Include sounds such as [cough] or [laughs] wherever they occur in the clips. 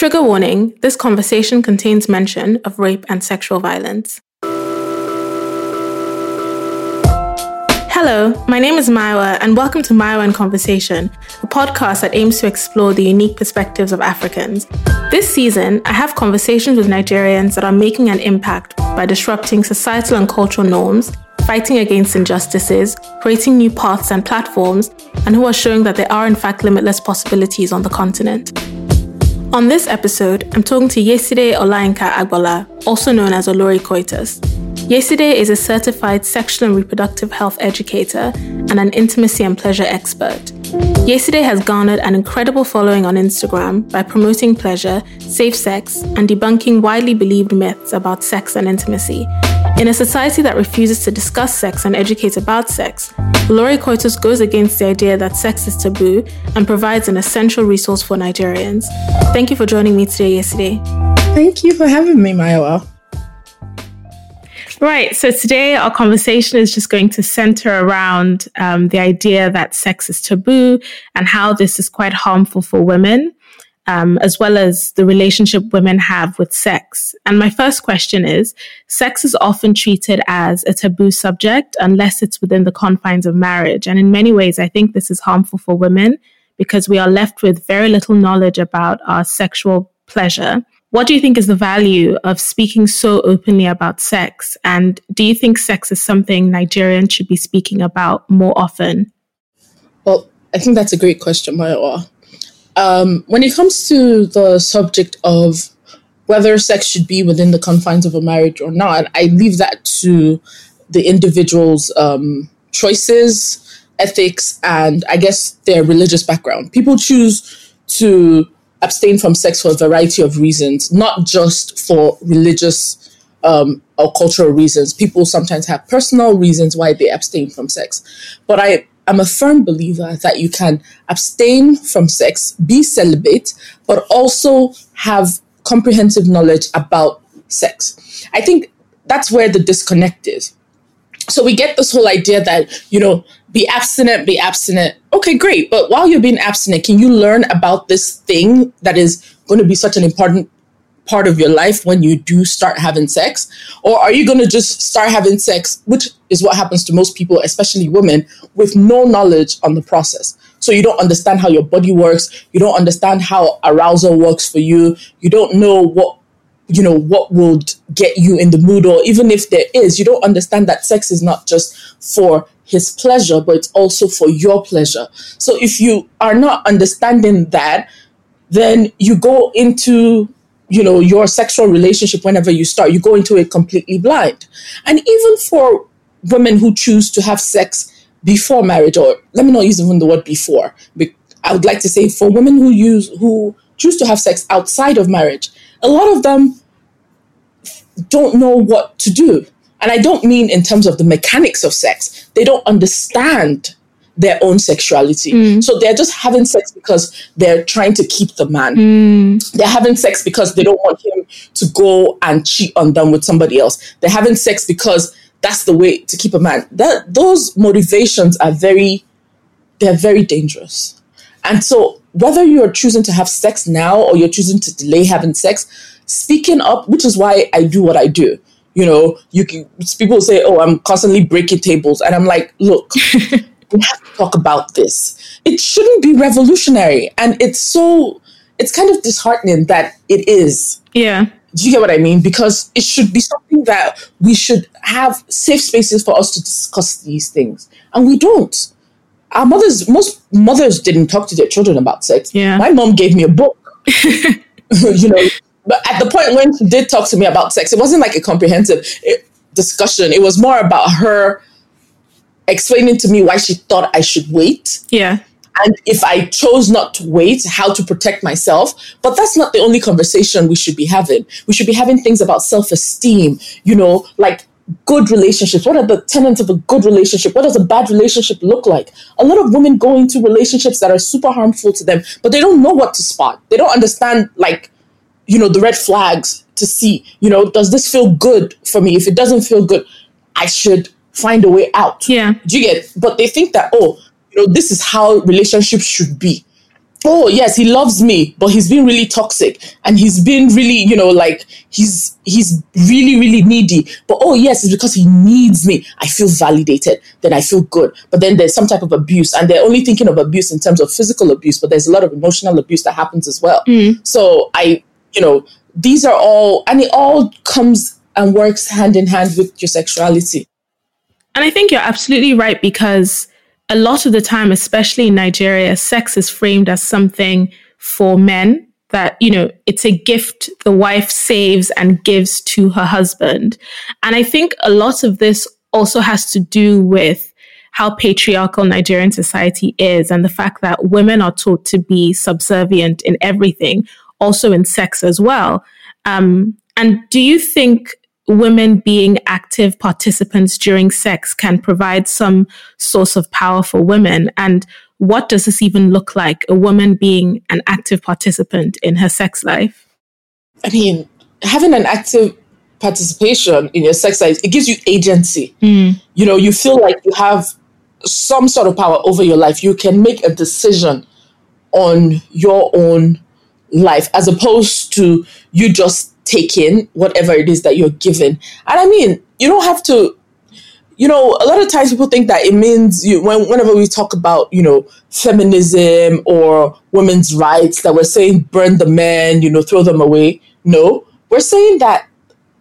Trigger warning this conversation contains mention of rape and sexual violence. Hello, my name is Mayowa, and welcome to Mayowa in Conversation, a podcast that aims to explore the unique perspectives of Africans. This season, I have conversations with Nigerians that are making an impact by disrupting societal and cultural norms, fighting against injustices, creating new paths and platforms, and who are showing that there are, in fact, limitless possibilities on the continent. On this episode, I'm talking to Yeside Olayinka Agbola, also known as Olori Coitus. Yeside is a certified sexual and reproductive health educator and an intimacy and pleasure expert. Yeside has garnered an incredible following on Instagram by promoting pleasure, safe sex, and debunking widely believed myths about sex and intimacy. In a society that refuses to discuss sex and educate about sex, Lori Coitus goes against the idea that sex is taboo and provides an essential resource for Nigerians. Thank you for joining me today, Yeside. Thank you for having me, Maya. Right. So today our conversation is just going to center around um, the idea that sex is taboo and how this is quite harmful for women, um, as well as the relationship women have with sex. And my first question is sex is often treated as a taboo subject unless it's within the confines of marriage. And in many ways, I think this is harmful for women because we are left with very little knowledge about our sexual pleasure. What do you think is the value of speaking so openly about sex? And do you think sex is something Nigerians should be speaking about more often? Well, I think that's a great question, Maya. Um, when it comes to the subject of whether sex should be within the confines of a marriage or not, I leave that to the individual's um, choices, ethics, and I guess their religious background. People choose to abstain from sex for a variety of reasons, not just for religious um, or cultural reasons. People sometimes have personal reasons why they abstain from sex. But I am a firm believer that you can abstain from sex, be celibate, but also have comprehensive knowledge about sex. I think that's where the disconnect is. So we get this whole idea that, you know, be abstinent, be abstinent. Okay, great. But while you're being abstinent, can you learn about this thing that is going to be such an important part of your life when you do start having sex? Or are you going to just start having sex, which is what happens to most people, especially women, with no knowledge on the process? So you don't understand how your body works. You don't understand how arousal works for you. You don't know what you know what would get you in the mood or even if there is you don't understand that sex is not just for his pleasure but it's also for your pleasure. So if you are not understanding that then you go into you know your sexual relationship whenever you start. You go into it completely blind. And even for women who choose to have sex before marriage or let me not use even the word before i would like to say for women who use who choose to have sex outside of marriage a lot of them don't know what to do. And I don't mean in terms of the mechanics of sex, they don't understand their own sexuality. Mm. So they're just having sex because they're trying to keep the man. Mm. They're having sex because they don't want him to go and cheat on them with somebody else. They're having sex because that's the way to keep a man. That those motivations are very they're very dangerous. And so whether you're choosing to have sex now or you're choosing to delay having sex, speaking up, which is why I do what I do. You know, you can people say, "Oh, I'm constantly breaking tables," and I'm like, "Look, [laughs] we have to talk about this. It shouldn't be revolutionary, and it's so it's kind of disheartening that it is." Yeah. Do you get what I mean? Because it should be something that we should have safe spaces for us to discuss these things, and we don't. Our mothers, most mothers didn't talk to their children about sex. Yeah. My mom gave me a book. [laughs] [laughs] you know, but at the point when she did talk to me about sex, it wasn't like a comprehensive eh, discussion. It was more about her explaining to me why she thought I should wait. Yeah. And if I chose not to wait, how to protect myself. But that's not the only conversation we should be having. We should be having things about self esteem, you know, like good relationships. What are the tenets of a good relationship? What does a bad relationship look like? A lot of women go into relationships that are super harmful to them, but they don't know what to spot. They don't understand, like, you know, the red flags to see, you know, does this feel good for me? If it doesn't feel good, I should find a way out. Yeah. Do you get? But they think that, oh, you know, this is how relationships should be. oh yes he loves me but he's been really toxic and he's been really you know like he's he's really really needy but oh yes it's because he needs me i feel validated then i feel good but then there's some type of abuse and they're only thinking of abuse in terms of physical abuse but there's a lot of emotional abuse that happens as well mm. so i you know these are all and it all comes and works hand in hand with your sexuality and i think you're absolutely right because a lot of the time, especially in Nigeria, sex is framed as something for men that, you know, it's a gift the wife saves and gives to her husband. And I think a lot of this also has to do with how patriarchal Nigerian society is and the fact that women are taught to be subservient in everything, also in sex as well. Um, and do you think women being active participants during sex can provide some source of power for women? And what does this even look like, a woman being an active participant in her sex life? I mean, having an active participation in your sex life, it gives you agency. Mm. You know, you feel like you have some sort of power over your life. You can make a decision on your own life as opposed to you just taking whatever it is that you're given. And I mean, you don't have to you know, a lot of times people think that it means you when, whenever we talk about, you know, feminism or women's rights, that we're saying burn the men, you know, throw them away. No, we're saying that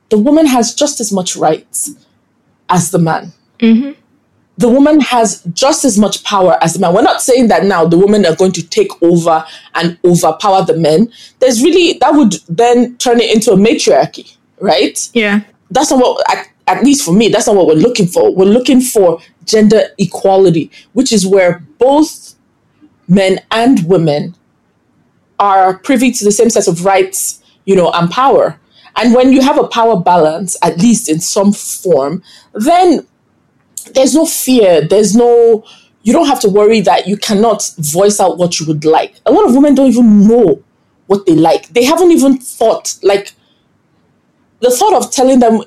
the woman has just as much rights as the man. Mm-hmm the woman has just as much power as the man. We're not saying that now the women are going to take over and overpower the men. There's really, that would then turn it into a matriarchy, right? Yeah. That's not what, at, at least for me, that's not what we're looking for. We're looking for gender equality, which is where both men and women are privy to the same set of rights, you know, and power. And when you have a power balance, at least in some form, then there's no fear. There's no, you don't have to worry that you cannot voice out what you would like. A lot of women don't even know what they like. They haven't even thought, like, the thought of telling them,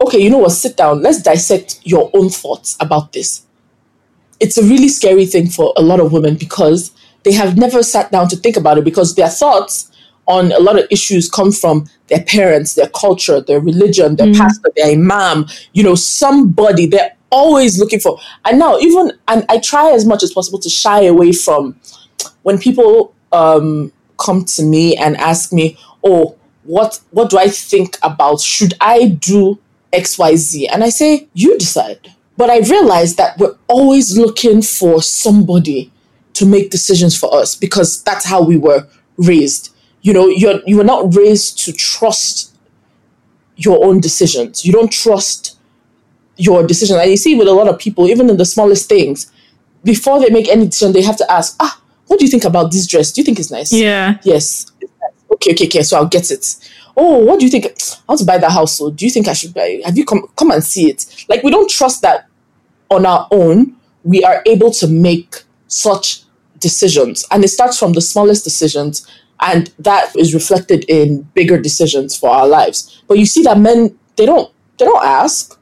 okay, you know what, sit down, let's dissect your own thoughts about this. It's a really scary thing for a lot of women because they have never sat down to think about it because their thoughts on a lot of issues come from their parents, their culture, their religion, their mm. pastor, their imam, you know, somebody they're always looking for. And now, even, and I try as much as possible to shy away from when people um, come to me and ask me, oh, what, what do I think about? Should I do XYZ? And I say, you decide. But I realize that we're always looking for somebody to make decisions for us because that's how we were raised you know you're you were not raised to trust your own decisions you don't trust your decision. And you see with a lot of people even in the smallest things before they make any decision they have to ask ah what do you think about this dress? Do you think it's nice? Yeah. Yes okay okay okay so i'll get it. Oh what do you think? I want to buy that house so do you think i should buy it? have you come come and see it? Like we don't trust that on our own we are able to make such decisions. And it starts from the smallest decisions and that is reflected in bigger decisions for our lives. But you see that men they don't they don't ask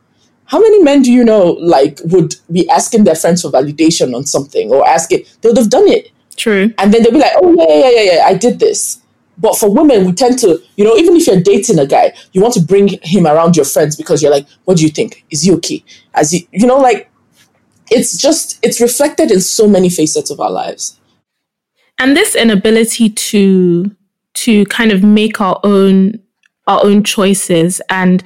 how many men do you know like would be asking their friends for validation on something or asking they would have done it. True. And then they'll be like oh yeah yeah yeah yeah i did this. But for women we tend to you know even if you're dating a guy you want to bring him around your friends because you're like what do you think? Is he okay? As he you know like it's just it's reflected in so many facets of our lives. And this inability to to kind of make our own our own choices and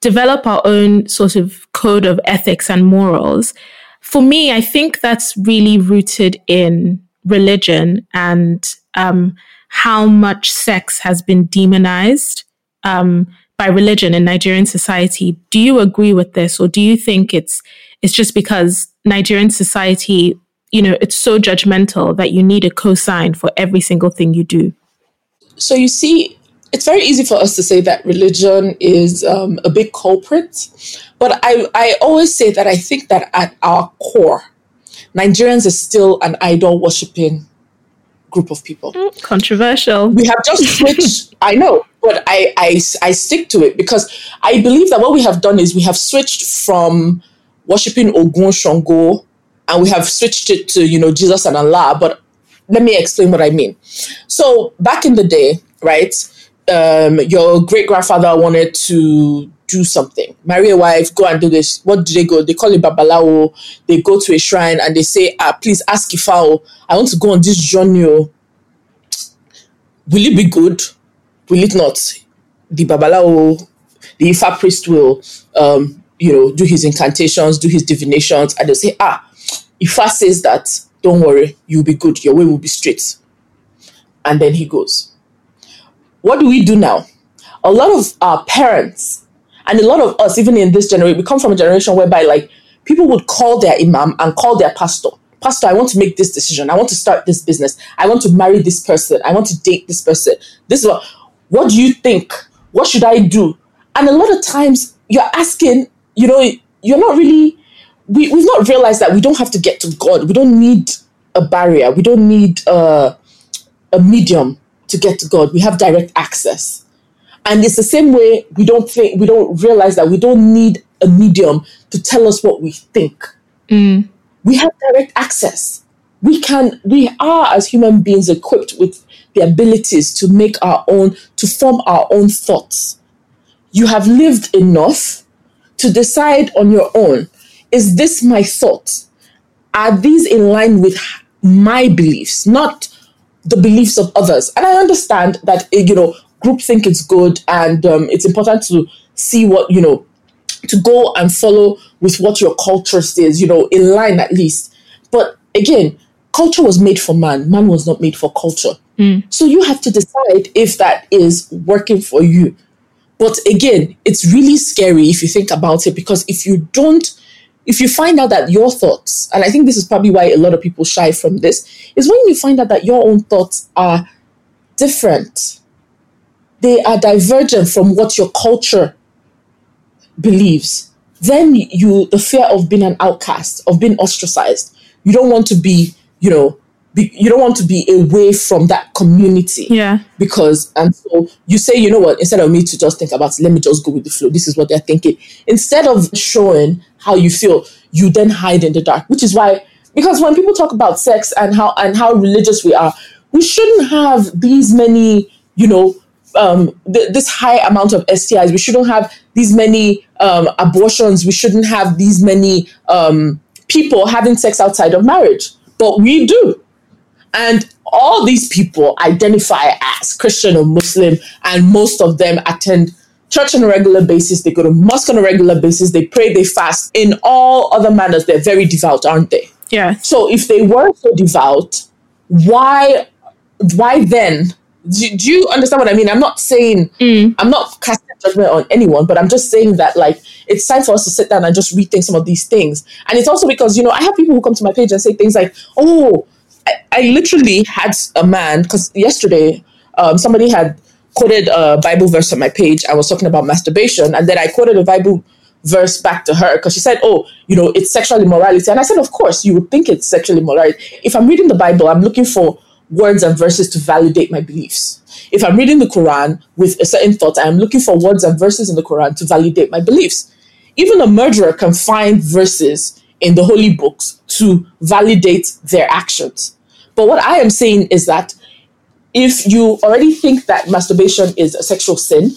develop our own sort of code of ethics and morals for me i think that's really rooted in religion and um, how much sex has been demonized um, by religion in Nigerian society. Do you agree with this, or do you think it's it's just because Nigerian society you know, it's so judgmental that you need a cosign for every single thing you do. So you see, it's very easy for us to say that religion is um, a big culprit, but I, I always say that I think that at our core, Nigerians are still an idol worshipping group of people. Mm, controversial. We have just [laughs] switched. I know, but I, I I stick to it because I believe that what we have done is we have switched from worshiping Ogun Shango and we have switched it to you know Jesus and Allah. But let me explain what I mean. So back in the day, right? Um, your great grandfather wanted to do something, marry a wife, go and do this. What do they go? They call it babalawo. They go to a shrine and they say, "Ah, please ask Ifao. I want to go on this journey. Will it be good? Will it not? The babalawo, the Ifa priest will, um, you know, do his incantations, do his divinations, and they'll say, "Ah, Ifa says that. Don't worry, you'll be good. Your way will be straight." And then he goes. What do we do now? A lot of our parents and a lot of us, even in this generation, we come from a generation whereby like people would call their imam and call their pastor. Pastor, I want to make this decision. I want to start this business. I want to marry this person. I want to date this person. This is what what do you think? What should I do? And a lot of times you're asking, you know, you're not really we, we've not realized that we don't have to get to God. We don't need a barrier. We don't need uh, a medium to get to God. We have direct access. And it's the same way we don't think we don't realize that we don't need a medium to tell us what we think. Mm. We have direct access. We can we are as human beings equipped with the abilities to make our own to form our own thoughts. You have lived enough to decide on your own is this my thought? Are these in line with my beliefs, not the beliefs of others? And I understand that eh, you know groupthink is good and um, it's important to see what you know to go and follow with what your culture says, you know, in line at least. But again, culture was made for man, man was not made for culture. So you have to decide if that is working for you. But again, it's really scary if you think about it because if you don't, if you find out that your thoughts, and I think this is probably why a lot of people shy from this, is when you find out that your own thoughts are different, they are divergent from what your culture believes, then you, the fear of being an outcast, of being ostracized, you don't want to be, you know, be, you don't want to be away from that community. Yeah. because and so you say you know what? Instead of me to just think about it, let me just go with the flow. This is what they're thinking. Instead of showing how you feel you then hide in the dark which is why because when people talk about sex and how and how religious we are we shouldn't have these many you know um, th- this high amount of STIs we shouldn't have these many um, abortions. We shouldn't have these many um, people having sex outside of marriage. But we do. And all these people identify as Christian or Muslim, and most of them attend church on a regular basis. They go to mosque on a regular basis. They pray, they fast. In all other manners, they're very devout, aren't they? Yeah. So if they were so devout, why, why then? Do, do you understand what I mean? I'm not saying I'm not casting judgment on anyone, but I'm just saying that like it's time for us to sit down and just rethink some of these things. And it's also because you know I have people who come to my page and say things like, "Oh, I, I literally had a man because yesterday um, somebody had quoted a Bible verse on my page. I was talking about masturbation, and then I quoted a Bible verse back to her because she said, "Oh, you know, it's sexual immorality," and I said, "Of course, you would think it's sexual immorality. If I'm reading the Bible, I'm looking for words and verses to validate my beliefs. If I'm reading the Quran with a certain thought, I am looking for words and verses in the Quran to validate my beliefs. Even a murderer can find verses in the holy books to validate their actions. But what I am saying is that if you already think that masturbation is a sexual sin,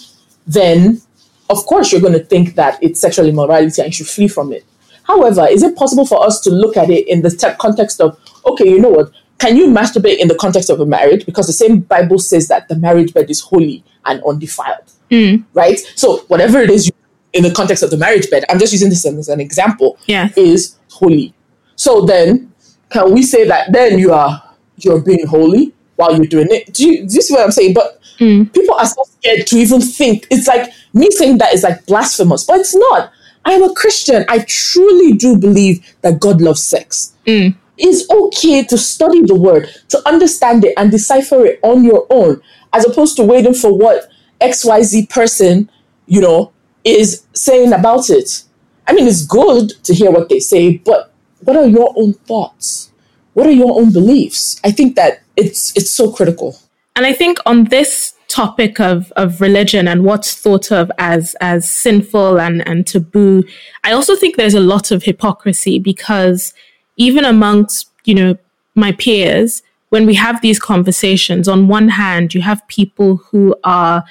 then of course you're going to think that it's sexual immorality and you should flee from it. However, is it possible for us to look at it in the te- context of, okay, you know what? Can you masturbate in the context of a marriage? Because the same Bible says that the marriage bed is holy and undefiled, mm. right? So whatever it is you, in the context of the marriage bed, I'm just using this as an example, Yeah. is holy. So then, can we say that then you are you're being holy while you're doing it? Do you, do you see what I'm saying? But hmm. people are so scared to even think. It's like me saying that is like blasphemous, but it's not. I'm a Christian. I truly do believe that God loves sex. Hmm. It's okay to study the word, to understand it and decipher it on your own, as opposed to waiting for what XYZ person, you know, is saying about it. I mean, it's good to hear what they say, but what are your own thoughts? What are your own beliefs? I think that it's it's so critical. And I think on this topic of, of religion and what's thought of as as sinful and, and taboo, I also think there's a lot of hypocrisy because even amongst, you know, my peers, when we have these conversations, on one hand, you have people who are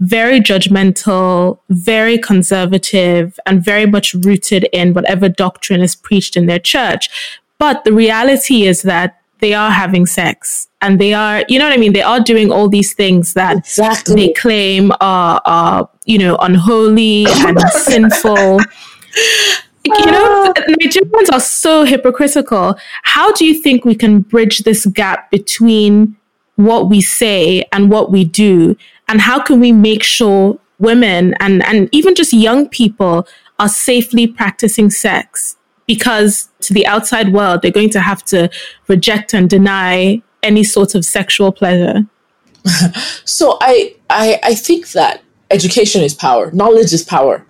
very judgmental, very conservative, and very much rooted in whatever doctrine is preached in their church. But the reality is that they are having sex and they are, you know what I mean? They are doing all these things that exactly. they claim are, are, you know, unholy and [laughs] sinful. You know, the Nigerians are so hypocritical. How do you think we can bridge this gap between what we say and what we do? And how can we make sure women and, and even just young people are safely practicing sex? Because to the outside world, they're going to have to reject and deny any sort of sexual pleasure. [laughs] so I, I I think that education is power, knowledge is power.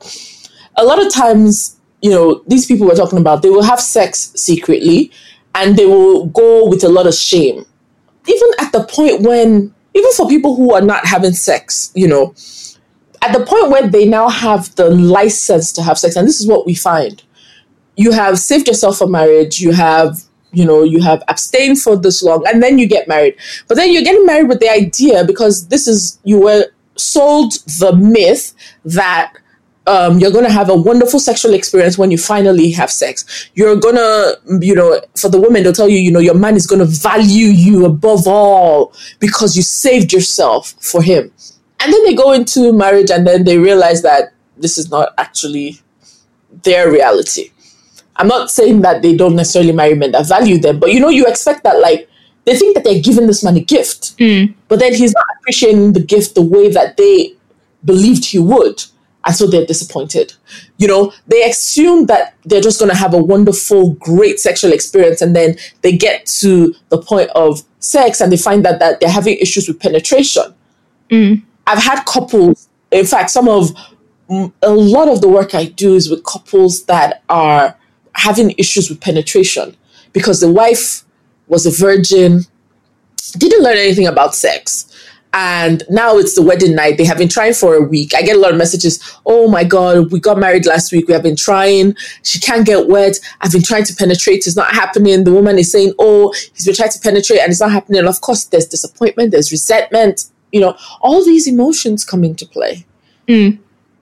A lot of times, you know, these people we're talking about, they will have sex secretly and they will go with a lot of shame. Even at the point when even for people who are not having sex, you know, at the point where they now have the license to have sex, and this is what we find you have saved yourself for marriage, you have you know you have abstained for this long and then you get married but then you're getting married with the idea because this is you were sold the myth that um, you're going to have a wonderful sexual experience when you finally have sex. You're going to, you know, for the woman, they'll tell you, you know, your man is going to value you above all because you saved yourself for him. And then they go into marriage and then they realize that this is not actually their reality. I'm not saying that they don't necessarily marry men that value them, but you know, you expect that, like, they think that they're giving this man a gift, mm. but then he's not appreciating the gift the way that they believed he would and so they're disappointed. You know, they assume that they're just going to have a wonderful, great sexual experience, and then they get to the point of sex and they find that, that they're having issues with penetration. Mm. I've had couples, in fact, some of a lot of the work I do is with couples that are having issues with penetration because the wife was a virgin, didn't learn anything about sex and now it's the wedding night. They have been trying for a week. I get a lot of messages. Oh my God, we got married last week. We have been trying. She can't get wet. I've been trying to penetrate. It's not happening. The woman is saying, Oh, he's been trying to penetrate and it's not happening. And of course, there's disappointment, there's resentment. You know, all these emotions come into play. Mm.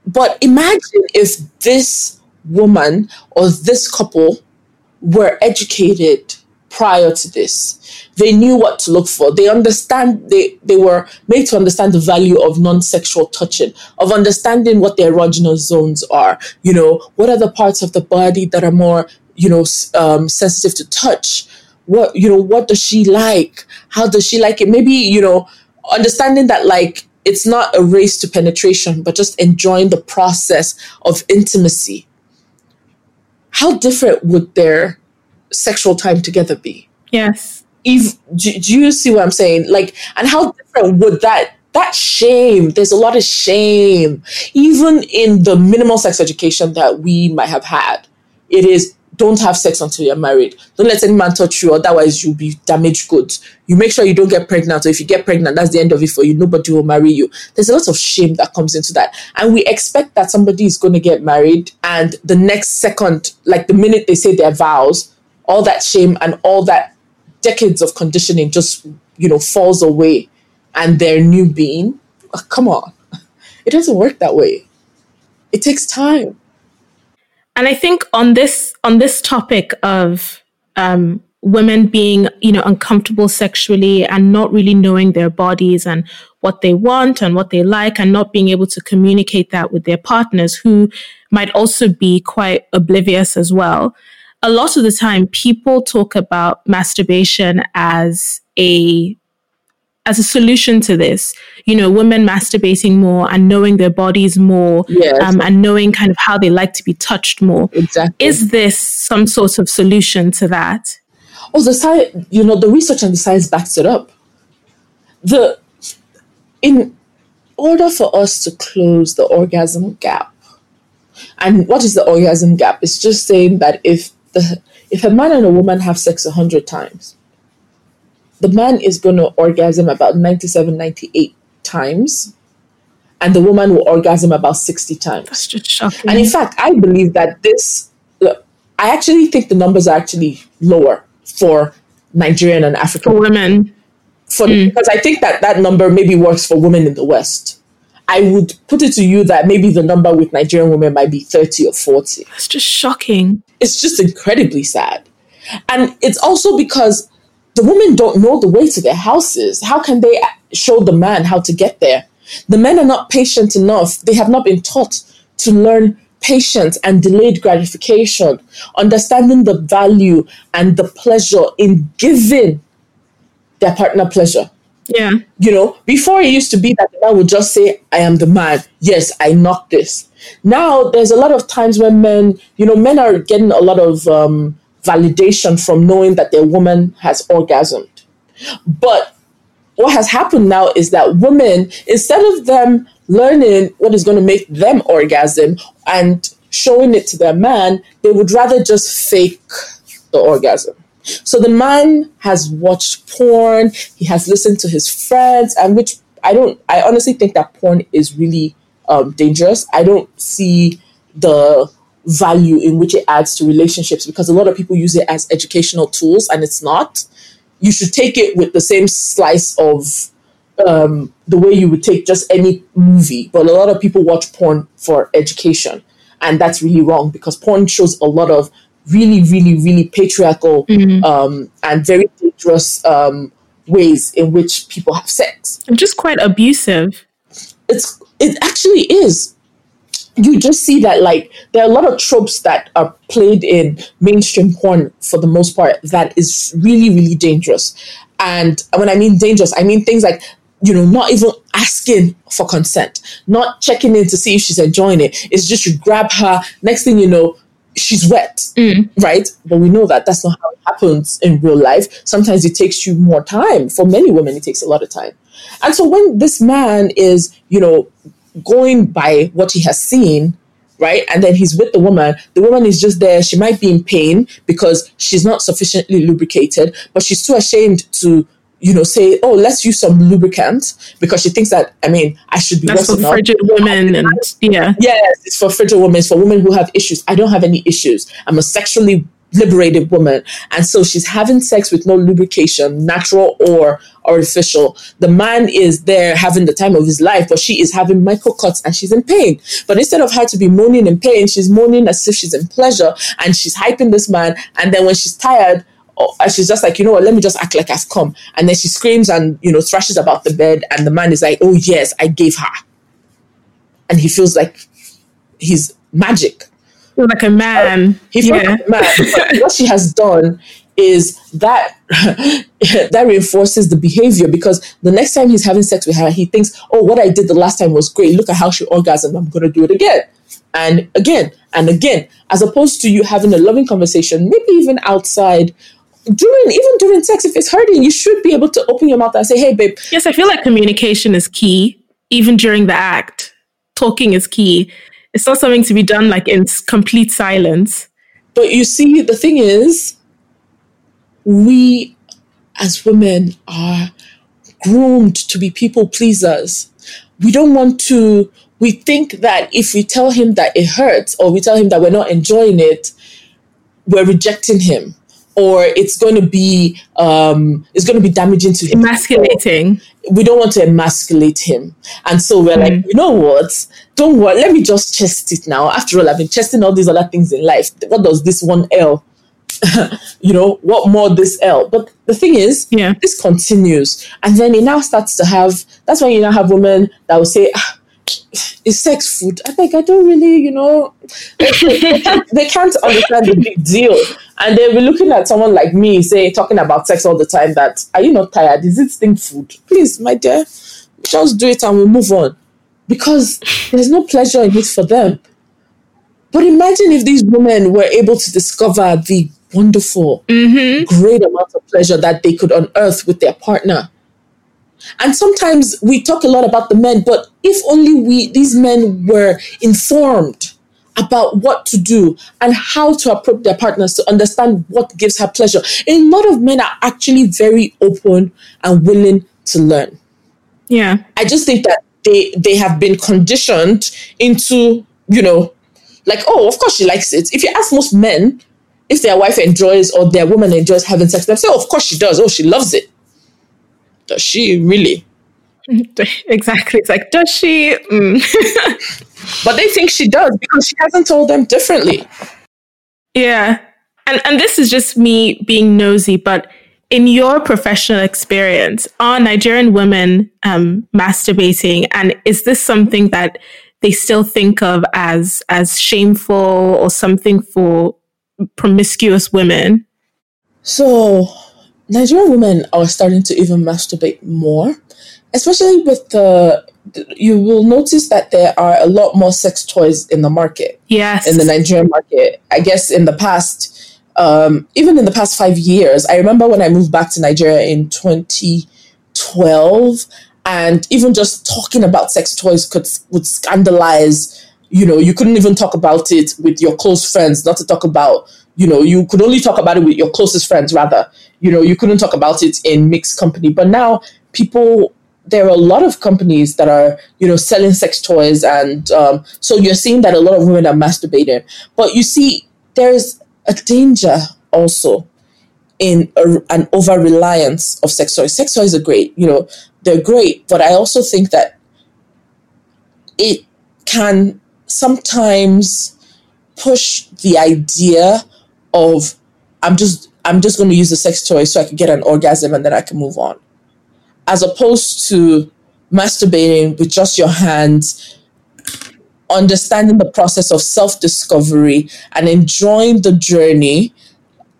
But imagine if this woman or this couple were educated prior to this. They knew what to look for. They understand they they were made to understand the value of non-sexual touching, of understanding what the erogenous zones are. You know, what are the parts of the body that are more, you know, um, sensitive to touch? What you know, what does she like? How does she like it? Maybe you know, understanding that like it's not a race to penetration, but just enjoying the process of intimacy. How different would their sexual time together be? Yes. If do, do you see what I'm saying? Like, and how different would that that shame? There's a lot of shame, even in the minimal sex education that we might have had. It is don't have sex until you're married. Don't let any man touch you, otherwise you'll be damaged goods. You make sure you don't get pregnant, or if you get pregnant, that's the end of it for you. Nobody will marry you. There's a lot of shame that comes into that. And we expect that somebody is going to get married, and the next second, like the minute they say their vows, all that shame and all that decades of conditioning just you know falls away and their new being oh, come on [laughs] it doesn't work that way it takes time and i think on this on this topic of um, women being you know uncomfortable sexually and not really knowing their bodies and what they want and what they like and not being able to communicate that with their partners who might also be quite oblivious as well a lot of the time people talk about masturbation as a as a solution to this you know women masturbating more and knowing their bodies more yes. um, and knowing kind of how they like to be touched more. Exactly. Is this some sort of solution to that? Oh the science you know the research and the science backs it up. The in order for us to close the orgasm gap and what is the orgasm gap? It's just saying that if the if a man and a woman have sex a 100 times the man is going to orgasm about 97 98 times and the woman will orgasm about 60 times that's just shocking and in fact i believe that this i actually think the numbers are actually lower for Nigerian and African for women. For mm. because I think that that number maybe works for women in the West. I would put it to you that maybe the number with Nigerian women might be 30 or 40. That's just shocking. It's just incredibly sad. And it's also because the women don't know the way to their houses. How can they show the man how to get there? The men are not patient enough. They have not been taught to learn patience and delayed gratification, understanding the value and the pleasure in giving their partner pleasure. Yeah. You know, before it used to be that the man would just say, I am the man. Yes, I knocked this. Now there's a lot of times when men, you know, men are getting a lot of um, validation from knowing that their woman has orgasmed. But what has happened now is that women, instead of them learning what is going to make them orgasm and showing it to their man, they would rather just fake the orgasm. So the man has watched porn, he has listened to his friends, and which I don't, I honestly think that porn is really um, dangerous. I don't see the value in which it adds to relationships because a lot of people use it as educational tools and it's not. You should take it with the same slice of um, the way you would take just any movie. But a lot of people watch porn for education. And that's really wrong because porn shows a lot of really, really, really patriarchal mm-hmm. um, and very dangerous um, ways in which people have sex. And just quite abusive. It's it actually is. You just see that like there are a lot of tropes that are played in mainstream porn for the most part that is really, really dangerous. And when I mean dangerous, I mean things like you know, not even asking for consent, not checking in to see if she's enjoying it. It's just you grab her. Next thing you know, she's wet, mm. right? But we know that that's not how it happens in real life. Sometimes it takes you more time. For many women, it takes a lot of time. And so when this man is, you know, going by what he has seen, right? And then he's with the woman. The woman is just there. She might be in pain because she's not sufficiently lubricated, but she's too ashamed to you know, say, oh, let's use some lubricant because she thinks that, I mean, I should be That's for frigid women. And, yeah. Yes, it's for frigid women. It's for women who have issues. I don't have any issues. I'm a sexually liberated woman. And so she's having sex with no lubrication, natural or artificial. The man is there having the time of his life, but she is having micro cuts and she's in pain. But instead of her to be moaning in pain, she's moaning as if she's in pleasure and she's hyping this man. And then when she's tired, Oh, and she's just like, you know what, let me just act like I've come. And then she screams and, you know, thrashes about the bed. And the man is like, oh, yes, I gave her. And he feels like he's magic. Like a man. Uh, he feels yeah. like a man. [laughs] what she has done is that [laughs] that reinforces the behavior because the next time he's having sex with her, he thinks, oh, what I did the last time was great. Look at how she orgasmed. I'm going to do it again and again and again, as opposed to you having a loving conversation, maybe even outside during even during sex, if it's hurting, you should be able to open your mouth and say, "Hey, babe." Yes, I feel like communication is key, even during the act. Talking is key. It's not something to be done like in complete silence. But you see, the thing is, we as women are groomed to be people pleasers. We don't want to. We think that if we tell him that it hurts, or we tell him that we're not enjoying it, we're rejecting him or it's going to be um, it's going to be damaging to him. Emasculating. We don't want to emasculate him, and so we're mm. like, you know what? Don't worry. Let me just chest it now. After all, I've been chesting all these other things in life. What does this one L? [laughs] you know what more this L? But the thing is, yeah, this continues, and then it now starts to have. That's when you now have women that will say. Ah, is sex food? I think I don't really, you know, they, they, can't, they can't understand the big deal. And they'll be looking at someone like me, say, talking about sex all the time, that, are you not tired? Is this thing food? Please, my dear, just do it and we'll move on. Because there's no pleasure in it for them. But imagine if these women were able to discover the wonderful, mm-hmm. great amount of pleasure that they could unearth with their partner and sometimes we talk a lot about the men, but if only we these men were informed about what to do and how to approach their partners to understand what gives her pleasure. A lot of men are actually very open and willing to learn. Yeah. I just think that they they have been conditioned into, you know, like, oh, of course she likes it. If you ask most men, if their wife enjoys or their woman enjoys having sex, they say, oh, of course she does. Oh, she loves it. Does she really? [laughs] Exactly. It's like, does she? Mm. [laughs] but they think she does because she hasn't told them differently. Yeah. And and this is just me being nosy, but in your professional experience, are Nigerian women um, masturbating, and is this something that they still think of as as shameful or something for promiscuous women? So, Nigerian women are starting to even masturbate more, especially with the. You will notice that there are a lot more sex toys in the market. Yes. In the Nigerian market. I guess in the past, um, even in the past five years, I remember when I moved back to Nigeria in 2012, and even just talking about sex toys could would scandalize. You know, you couldn't even talk about it with your close friends, not to talk about you know, you could only talk about it with your closest friends, rather. You know, you couldn't talk about it in mixed company. But now people, there are a lot of companies that are, you know, selling sex toys. And um, so you're seeing that a lot of women are masturbating. But you see, there's a danger also in a, an over reliance of sex toys. Sex toys are great, you know, they're great. But I also think that it can sometimes push the idea of I'm just I'm just going to use the sex toy so I can get an orgasm and then I can move on, as opposed to masturbating with just your hands, understanding the process of self discovery and enjoying the journey,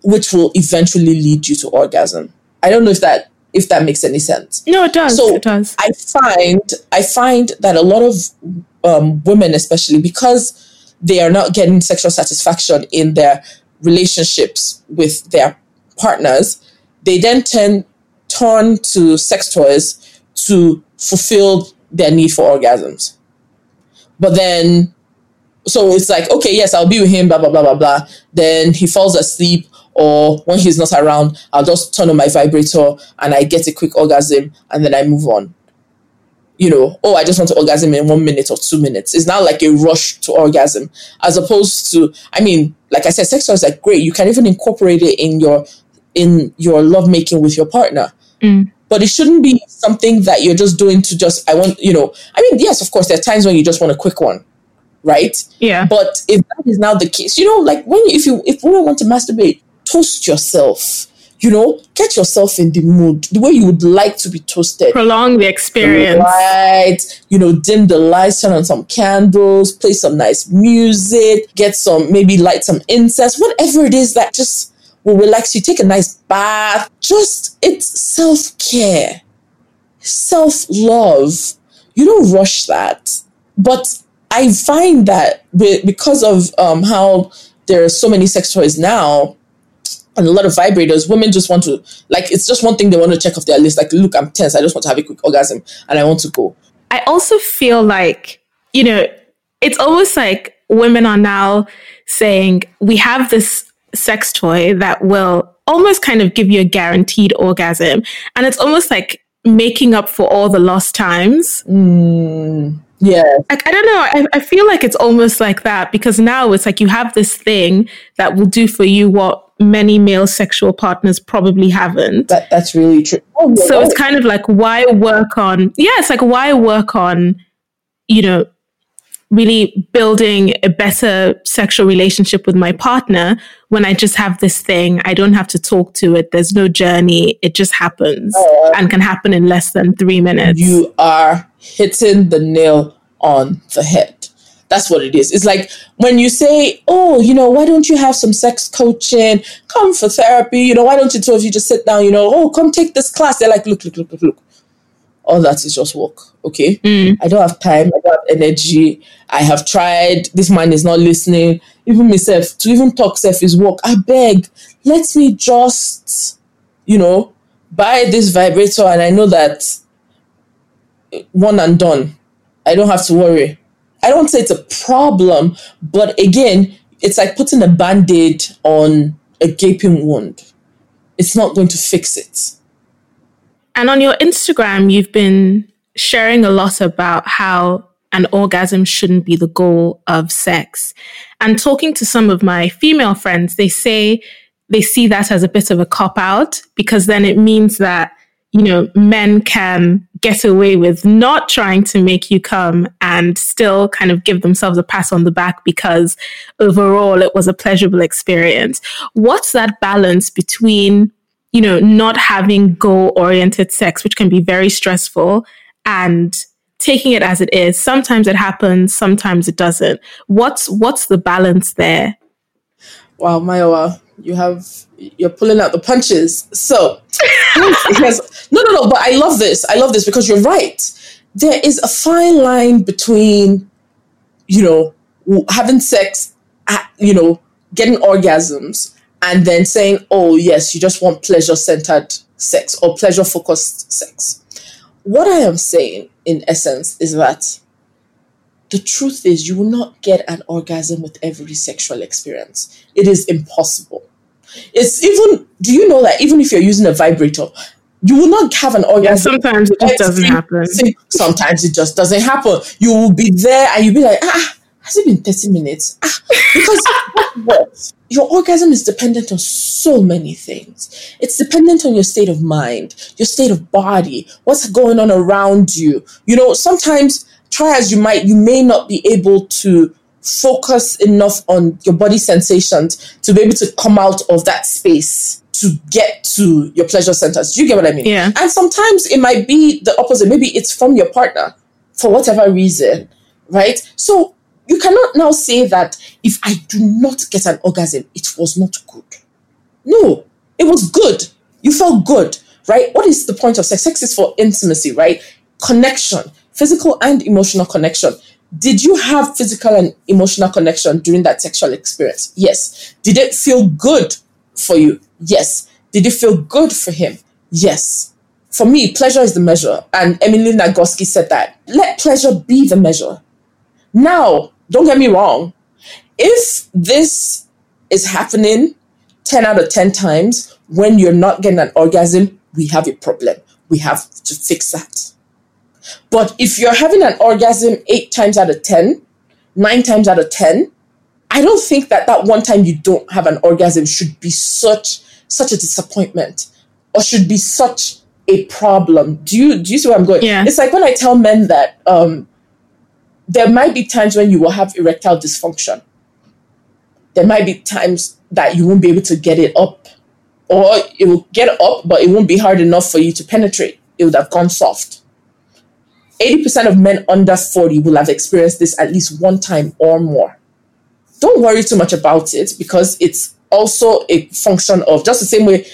which will eventually lead you to orgasm. I don't know if that if that makes any sense. No, it does. So it does. I find I find that a lot of um, women, especially because they are not getting sexual satisfaction in their relationships with their partners, they then turn turn to sex toys to fulfill their need for orgasms. But then, so it's like, okay, yes, I'll be with him, blah, blah, blah, blah, blah. Then he falls asleep, or when he's not around, I'll just turn on my vibrator and I get a quick orgasm and then I move on you know, oh, I just want to orgasm in one minute or two minutes. It's not like a rush to orgasm, as opposed to, I mean, like I said, sex toys are great. You can even incorporate it in your in your lovemaking with your partner. Mm. But it shouldn't be something that you're just doing to just I want, you know. I mean, yes, of course, there are times when you just want a quick one, right? Yeah. But if that is now the case, you know, like when you, if you if women want to masturbate, toast yourself you know, get yourself in the mood, the way you would like to be toasted. Prolong the experience. Right. You know, dim the lights, turn on some candles, play some nice music, get some, maybe light some incense, whatever it is that just will relax you. Take a nice bath. Just, it's self care, self love. You don't rush that. But I find that because of um, how there are so many sex toys now, and a lot of vibrators, women just want to like it's just one thing they want to check off their list. Like, look, I'm tense. I just want to have a quick orgasm and I want to go. I also feel like, you know, it's almost like women are now saying we have this sex toy that will almost kind of give you a guaranteed orgasm. And it's almost like making up for all the lost times. Mm, yeah. Like, I don't know. I, I feel like it's almost like that because now it's like you have this thing that will do for you what many male sexual partners probably haven't. That, that's really true. Oh, so right. it's kind of like why work on yeah, it's like why work on, you know, really building a better sexual relationship with my partner when I just have this thing. I don't have to talk to it. There's no journey. It just happens uh, and can happen in less than three minutes. You are hitting the nail on the head. That's what it is. It's like when you say, oh, you know, why don't you have some sex coaching? Come for therapy. You know, why don't you two of you just sit down, you know, oh, come take this class. They're like, look, look, look, look, look. All that is just work. Okay. Mm. I don't have time. I don't have energy. I have tried. This man is not listening. Even myself, to even talk self is work. I beg, let me just, you know, buy this vibrator and I know that one and done. I don't have to worry. I don't say it's a problem, but again, it's like putting a band aid on a gaping wound. It's not going to fix it. And on your Instagram, you've been sharing a lot about how an orgasm shouldn't be the goal of sex. And talking to some of my female friends, they say they see that as a bit of a cop out because then it means that, you know, men can get away with not trying to make you come and still kind of give themselves a pass on the back because overall it was a pleasurable experience. What's that balance between, you know, not having goal oriented sex, which can be very stressful, and taking it as it is. Sometimes it happens, sometimes it doesn't. What's what's the balance there? Wow, Mayowa, you have you're pulling out the punches. So [laughs] yes, no, no, no. But I love this. I love this because you're right. There is a fine line between, you know, having sex, you know, getting orgasms, and then saying, "Oh, yes, you just want pleasure-centered sex or pleasure-focused sex." What I am saying in essence is that the truth is you will not get an orgasm with every sexual experience. It is impossible. It's even, do you know that even if you're using a vibrator, you will not have an orgasm. Yeah, sometimes it just doesn't happen. Sometimes it just doesn't happen. You will be there and you'll be like, ah, has it been 30 minutes? Ah, because what? [laughs] Your orgasm is dependent on so many things. It's dependent on your state of mind, your state of body, what's going on around you. You know, sometimes try as you might, you may not be able to focus enough on your body sensations to be able to come out of that space to get to your pleasure centers. Do you get what I mean? Yeah. And sometimes it might be the opposite. Maybe it's from your partner for whatever reason, right? So you cannot now say that if I do not get an orgasm, it was not good. No, it was good. You felt good, right? What is the point of sex? Sex is for intimacy, right? Connection, physical and emotional connection. Did you have physical and emotional connection during that sexual experience? Yes. Did it feel good for you? Yes. Did it feel good for him? Yes. For me, pleasure is the measure. And Emily Nagoski said that. Let pleasure be the measure. Now, don't get me wrong. If this is happening 10 out of 10 times when you're not getting an orgasm, we have a problem. We have to fix that. But if you're having an orgasm eight times out of 10, nine times out of 10, I don't think that that one time you don't have an orgasm should be such such a disappointment or should be such a problem. Do you do you see where I'm going? Yeah. It's like when I tell men that um, there might be times when you will have erectile dysfunction. There might be times that you won't be able to get it up, or it will get up, but it won't be hard enough for you to penetrate. It would have gone soft. 80% of men under 40 will have experienced this at least one time or more. Don't worry too much about it because it's also a function of just the same way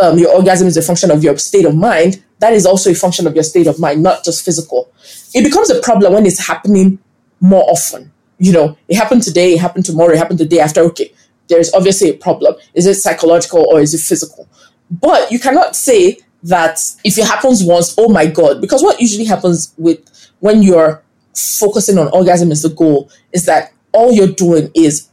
um, your orgasm is a function of your state of mind, that is also a function of your state of mind, not just physical. It becomes a problem when it's happening more often. You know, it happened today, it happened tomorrow, it happened the day after. Okay, there's obviously a problem. Is it psychological or is it physical? But you cannot say that if it happens once, oh my God, because what usually happens with when you're focusing on orgasm as the goal is that all you're doing is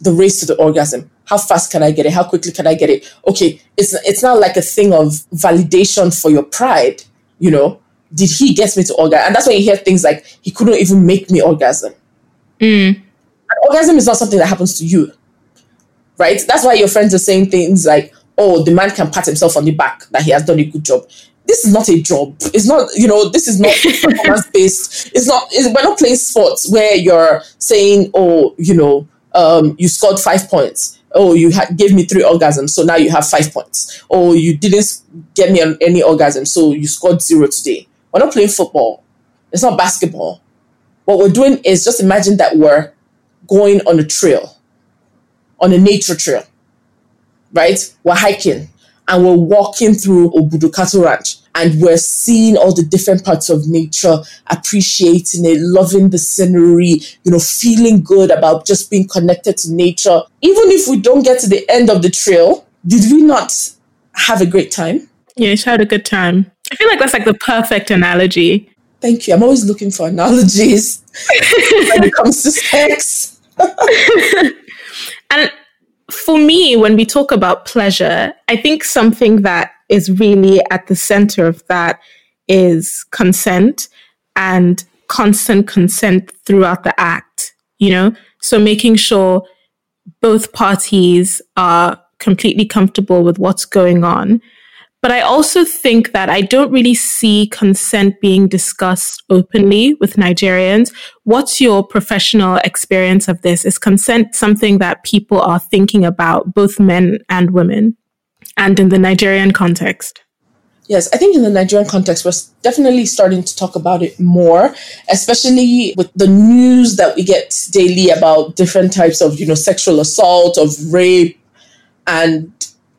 the race to the orgasm. How fast can I get it? How quickly can I get it? Okay, it's it's not like a thing of validation for your pride, you know. Did he get me to orgasm? And that's when you hear things like he couldn't even make me orgasm. Mm. orgasm is not something that happens to you, right? That's why your friends are saying things like, "Oh, the man can pat himself on the back that he has done a good job." This is not a job. It's not, you know, this is not [laughs] performance based. It's not. It's, we're not playing sports where you're saying, "Oh, you know, um, you scored five points." oh, you ha- gave me three orgasms, so now you have five points. Oh, you didn't get me on any orgasm, so you scored zero today. We're not playing football. It's not basketball. What we're doing is just imagine that we're going on a trail, on a nature trail, right? We're hiking and we're walking through Obudu Cattle Ranch and we're seeing all the different parts of nature, appreciating it, loving the scenery, you know, feeling good about just being connected to nature. Even if we don't get to the end of the trail, did we not have a great time? Yeah, you had a good time. I feel like that's like the perfect analogy. Thank you. I'm always looking for analogies [laughs] when it comes to sex. [laughs] [laughs] and for me, when we talk about pleasure, I think something that is really at the center of that is consent and constant consent throughout the act, you know? So making sure both parties are completely comfortable with what's going on. But I also think that I don't really see consent being discussed openly with Nigerians. What's your professional experience of this? Is consent something that people are thinking about, both men and women, and in the Nigerian context? Yes, I think in the Nigerian context, we're definitely starting to talk about it more, especially with the news that we get daily about different types of, you know, sexual assault, of rape, and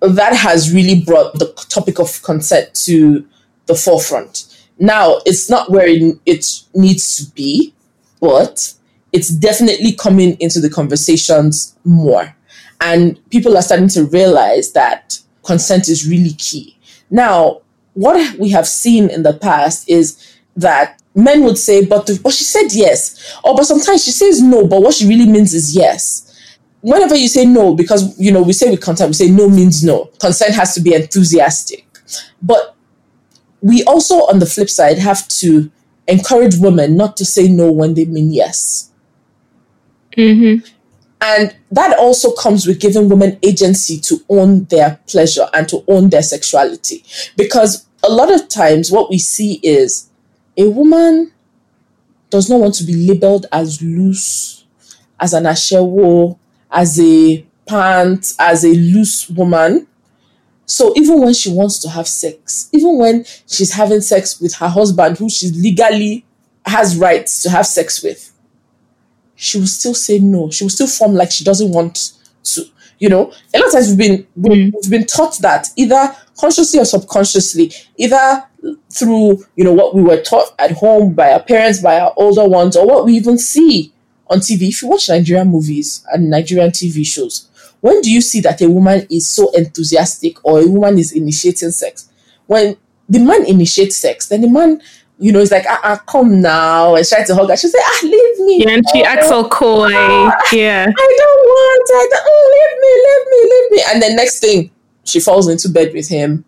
that has really brought the topic of consent to the forefront. Now, it's not where it, it needs to be, but it's definitely coming into the conversations more. And people are starting to realize that consent is really key. Now, what we have seen in the past is that men would say, but, the, but she said yes. Or, but sometimes she says no, but what she really means is yes. Whenever you say no, because, you know, we say with consent, we say no means no. Consent has to be enthusiastic. But we also, on the flip side, have to encourage women not to say no when they mean yes. Mm-hmm. And that also comes with giving women agency to own their pleasure and to own their sexuality. Because a lot of times what we see is a woman does not want to be labeled as loose, as an ashewo, as a pant, as a loose woman. So even when she wants to have sex, even when she's having sex with her husband, who she legally has rights to have sex with, she will still say no. She will still form like she doesn't want to. You know, a lot of times we've been we've, mm. we've been taught that either consciously or subconsciously, either through you know what we were taught at home by our parents, by our older ones, or what we even see on TV. If you watch Nigerian movies and Nigerian TV shows, when do you see that a woman is so enthusiastic or a woman is initiating sex? When the man initiates sex, then the man you know, is like, ah, ah, come now, and try to hug her. She say, ah, leave me. Yeah, and she acts all coy. Ah, yeah. I don't want, I don't, oh, leave me, leave me, leave me. And then next thing, she falls into bed with him.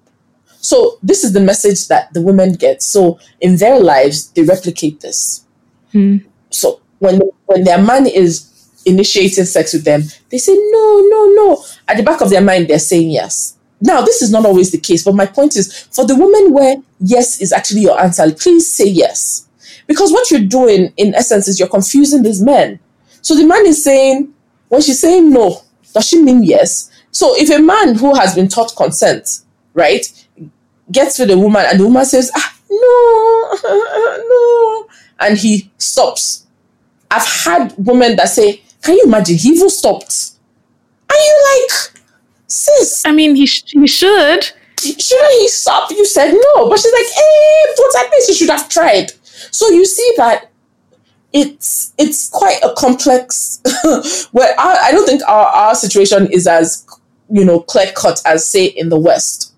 So this is the message that the women get. So in their lives, they replicate this. Hmm. So when when their man is initiating sex with them, they say no, no, no. At the back of their mind, they're saying yes. Now, this is not always the case, but my point is for the woman where yes is actually your answer, please say yes. Because what you're doing, in essence, is you're confusing these men. So the man is saying, when she's saying no, does she mean yes? So if a man who has been taught consent, right, gets with a woman and the woman says, ah, no, [laughs] no, and he stops. I've had women that say, can you imagine? He even stopped. Are you like, sis. I mean, he, sh- he should. Shouldn't he stop? You said no. But she's like, hey, but at least you should have tried. So you see that it's it's quite a complex [laughs] where I, I don't think our, our situation is as you know clear cut as say in the West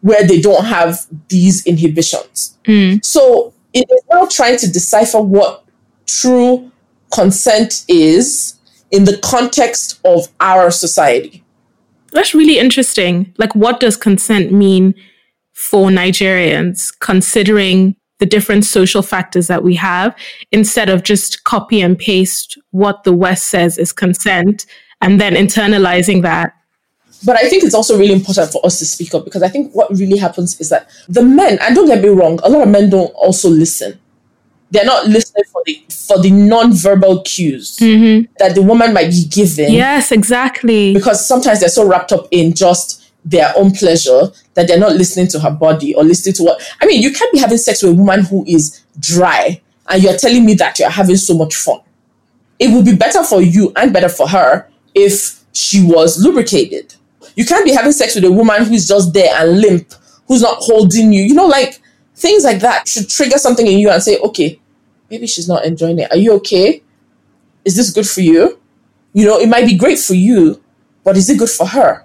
where they don't have these inhibitions. Mm. So it is now trying to decipher what true consent is in the context of our society. That's really interesting. Like, what does consent mean for Nigerians, considering the different social factors that we have, instead of just copy and paste what the West says is consent and then internalizing that? But I think it's also really important for us to speak up because I think what really happens is that the men, and don't get me wrong, a lot of men don't also listen they're not listening for the for the non-verbal cues mm-hmm. that the woman might be giving. Yes, exactly. Because sometimes they're so wrapped up in just their own pleasure that they're not listening to her body or listening to what I mean, you can't be having sex with a woman who is dry and you're telling me that you're having so much fun. It would be better for you and better for her if she was lubricated. You can't be having sex with a woman who's just there and limp, who's not holding you. You know, like things like that should trigger something in you and say, okay, maybe she's not enjoying it. Are you okay? Is this good for you? You know, it might be great for you, but is it good for her?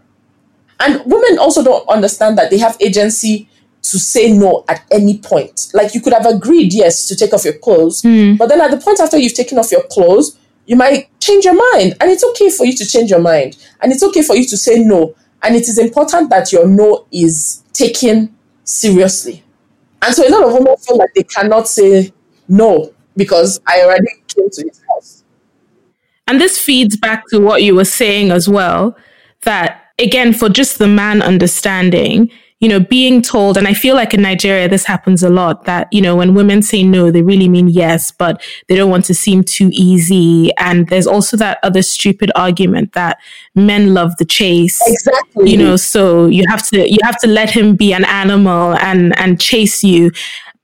And women also don't understand that they have agency to say no at any point. Like you could have agreed, yes, to take off your clothes, mm. but then at the point after you've taken off your clothes, you might change your mind. And it's okay for you to change your mind. And it's okay for you to say no. And it is important that your no is taken seriously. And so a lot of women feel like they cannot say no because I already came to his house. And this feeds back to what you were saying as well that, again, for just the man understanding, you know, being told, and I feel like in Nigeria, this happens a lot that, you know, when women say no, they really mean yes, but they don't want to seem too easy. And there's also that other stupid argument that men love the chase. Exactly. You know, so you have to, you have to let him be an animal and, and chase you.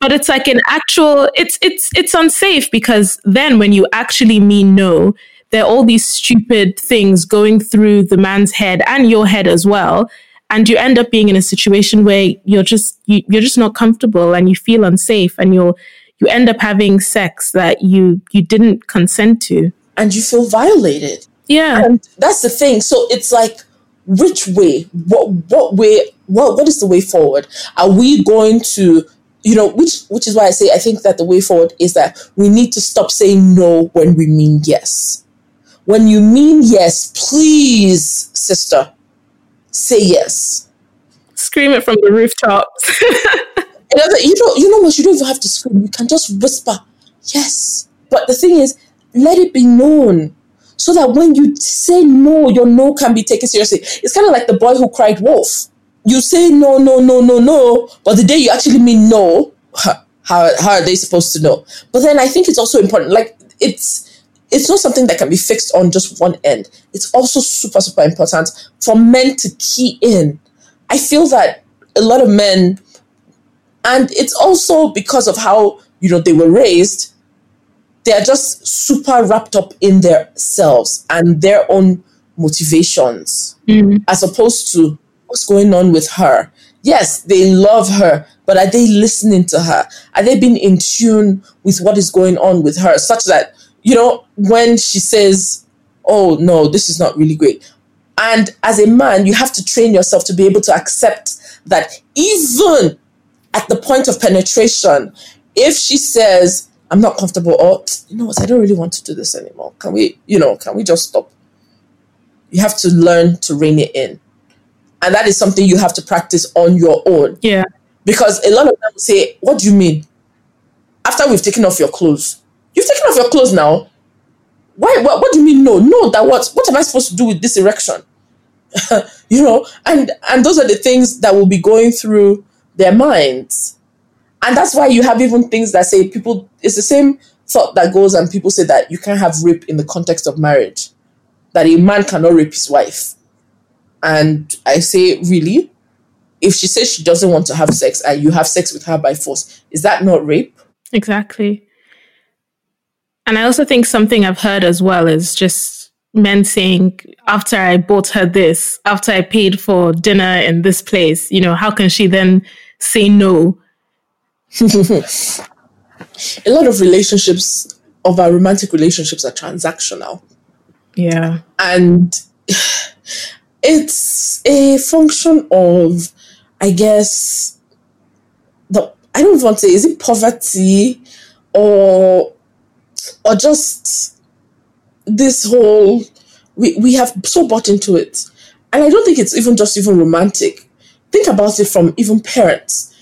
But it's like an actual, it's, it's, it's unsafe because then when you actually mean no, there are all these stupid things going through the man's head and your head as well. And you end up being in a situation where you're just you, you're just not comfortable and you feel unsafe and you're you end up having sex that you you didn't consent to. And you feel violated. Yeah. And that's the thing. So it's like which way? What what way what what is the way forward? Are we going to you know which which is why i say i think that the way forward is that we need to stop saying no when we mean yes when you mean yes please sister say yes. Scream it from the rooftops. [laughs] you know, you know what? You don't even have to scream. You can just whisper, yes. But the thing is, let it be known so that when you say no, your no can be taken seriously. It's kind of like the boy who cried wolf. You say no, no, no, no, no, but the day you actually mean no, how, how are they supposed to know? But then I think it's also important. Like it's it's not something that can be fixed on just one end. It's also super, super important for men to key in. I feel that a lot of men, and it's also because of how, you know, they were raised, they're just super wrapped up in their selves and their own motivations, mm-hmm. as opposed to what's going on with her. Yes, they love her, but are they listening to her? Are they being in tune with what is going on with her such that you know, when she says, oh, no, this is not really great. And as a man, you have to train yourself to be able to accept that even at the point of penetration, if she says, I'm not comfortable, or you know what, I don't really want to do this anymore. Can we, you know, can we just stop? You have to learn to rein it in. And that is something you have to practice on your own. Yeah. Because a lot of them say, What do you mean? After we've taken off your clothes, You've taken off your clothes now. Why? What, what do you mean no? No, that what? What am I supposed to do with this erection? [laughs] you know, and and those are the things that will be going through their minds, and that's why you have even things that say people. It's the same thought that goes, and people say that you can't have rape in the context of marriage, that a man cannot rape his wife, and I say really, if she says she doesn't want to have sex and you have sex with her by force, is that not rape? Exactly. And I also think something I've heard as well is just men saying, after I bought her this, after I paid for dinner in this place, you know, how can she then say no? [laughs] a lot of relationships, of our romantic relationships, are transactional. Yeah. And it's a function of, I guess, the, I don't want to say, is it poverty or or just this whole we, we have so bought into it. And i don't think it's even just even romantic. Think about it from even parents.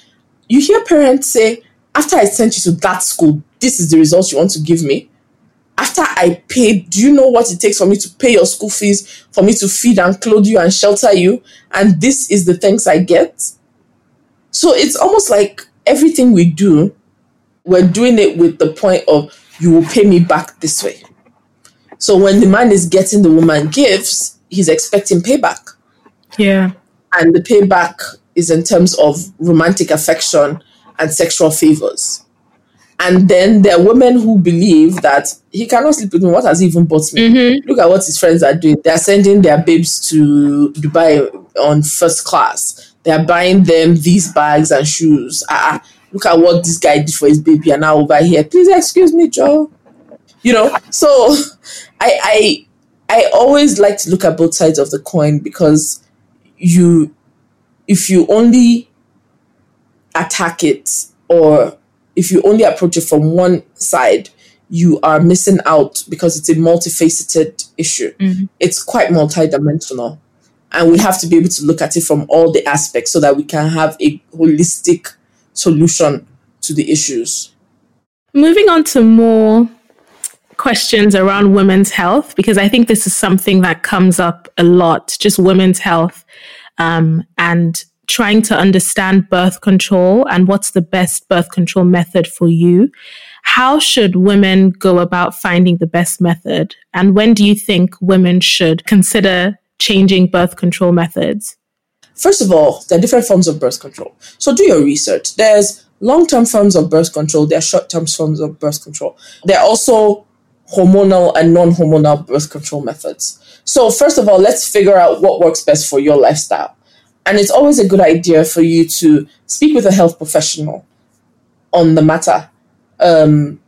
You hear parents say after i sent you to that school this is the results you want to give me after i paid do you know what it takes for me to pay your school fees for me to feed and clothe you and shelter you and this is the thanks i get so it's almost like everything we do we're doing it with the point of you will pay me back this way. So when the man is getting the woman gifts, he's expecting payback. Yeah. And the payback is in terms of romantic affection and sexual favors. And then there are women who believe that he cannot sleep with me. What has he even bought me? Mm-hmm. Look at what his friends are doing. They are sending their babes to Dubai on first class. They are buying them these bags and shoes. Uh, look at what this guy did for his baby and now over here please excuse me joe you know so i i i always like to look at both sides of the coin because you if you only attack it or if you only approach it from one side you are missing out because it's a multifaceted issue mm-hmm. it's quite multidimensional and we have to be able to look at it from all the aspects so that we can have a holistic solution to the issues. Moving on to more questions around women's health, because I think this is something that comes up a lot, just women's health um, and trying to understand birth control and what's the best birth control method for you. How should women go about finding the best method? And when do you think women should consider changing birth control methods? First of all, there are different forms of birth control. So do your research. There's long term forms of birth control, there are short term forms of birth control. There are also hormonal and non hormonal birth control methods. So, first of all, let's figure out what works best for your lifestyle. And it's always a good idea for you to speak with a health professional on the matter. Um,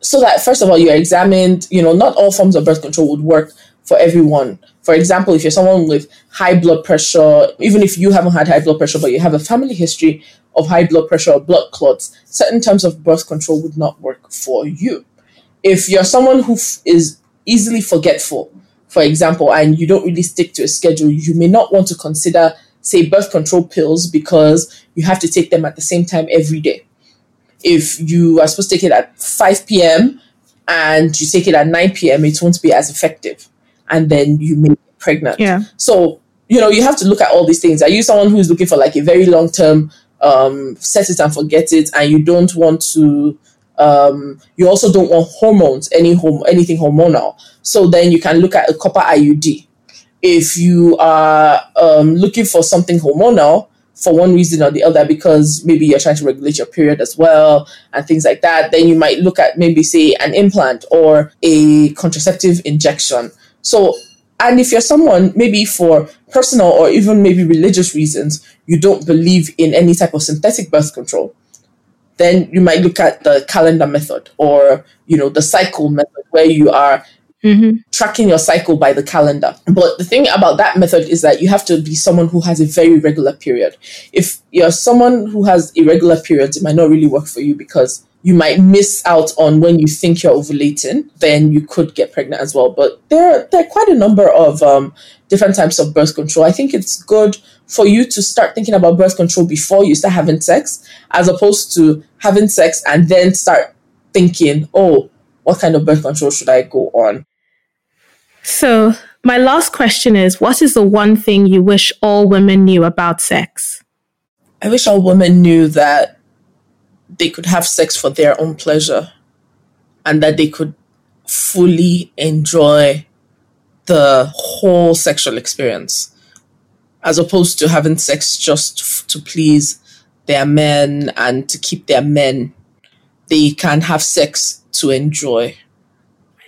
so that, first of all, you're examined, you know, not all forms of birth control would work for everyone. For example, if you're someone with high blood pressure, even if you haven't had high blood pressure, but you have a family history of high blood pressure or blood clots, certain terms of birth control would not work for you. If you're someone who f- is easily forgetful, for example, and you don't really stick to a schedule, you may not want to consider, say, birth control pills because you have to take them at the same time every day. If you are supposed to take it at 5 p.m. and you take it at 9 p.m., it won't be as effective. And then you may get pregnant. Yeah. So, you know, you have to look at all these things. Are you someone who's looking for like a very long term um, set it and forget it, and you don't want to um, you also don't want hormones, any hom- anything hormonal. So then you can look at a copper IUD. If you are um, looking for something hormonal for one reason or the other, because maybe you're trying to regulate your period as well and things like that, then you might look at maybe say an implant or a contraceptive injection. So, and if you're someone maybe for personal or even maybe religious reasons, you don't believe in any type of synthetic birth control, then you might look at the calendar method or you know the cycle method where you are mm-hmm. tracking your cycle by the calendar but the thing about that method is that you have to be someone who has a very regular period if you're someone who has irregular periods it might not really work for you because you might miss out on when you think you're ovulating, then you could get pregnant as well. But there, there are quite a number of um, different types of birth control. I think it's good for you to start thinking about birth control before you start having sex, as opposed to having sex and then start thinking, oh, what kind of birth control should I go on? So, my last question is What is the one thing you wish all women knew about sex? I wish all women knew that they could have sex for their own pleasure and that they could fully enjoy the whole sexual experience as opposed to having sex just f- to please their men and to keep their men. They can have sex to enjoy.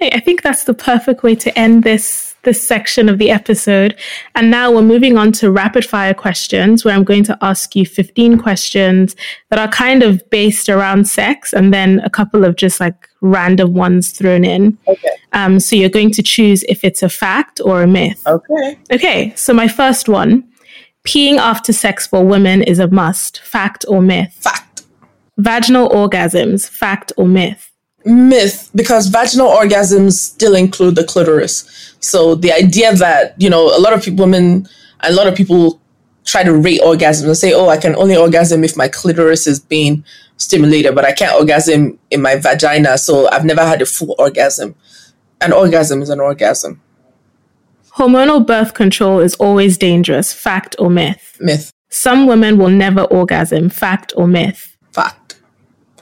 I think that's the perfect way to end this this section of the episode. And now we're moving on to rapid fire questions where I'm going to ask you 15 questions that are kind of based around sex and then a couple of just like random ones thrown in. Okay. Um, so you're going to choose if it's a fact or a myth. Okay. Okay, so my first one peeing after sex for women is a must. Fact or myth? Fact. Vaginal orgasms, fact or myth? Myth because vaginal orgasms still include the clitoris. So the idea that, you know, a lot of people, women, a lot of people try to rate orgasms and say, oh, I can only orgasm if my clitoris is being stimulated, but I can't orgasm in my vagina. So I've never had a full orgasm. An orgasm is an orgasm. Hormonal birth control is always dangerous. Fact or myth? Myth. Some women will never orgasm. Fact or myth? Fact.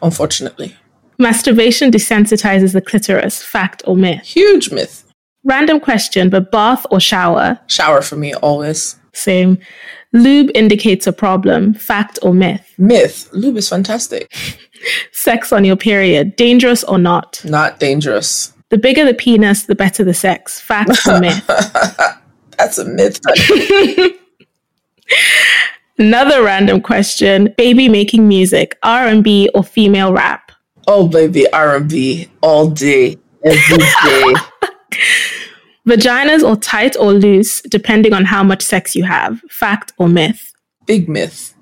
Unfortunately. Masturbation desensitizes the clitoris. Fact or myth? Huge myth. Random question, but bath or shower? Shower for me, always. Same. Lube indicates a problem. Fact or myth? Myth. Lube is fantastic. [laughs] Sex on your period. Dangerous or not? Not dangerous. The bigger the penis, the better the sex. Fact or myth? [laughs] That's a myth. [laughs] Another random question. Baby making music. R&B or female rap? Oh, baby, R&B all day, every day. [laughs] Vaginas are tight or loose, depending on how much sex you have. Fact or myth? Big myth.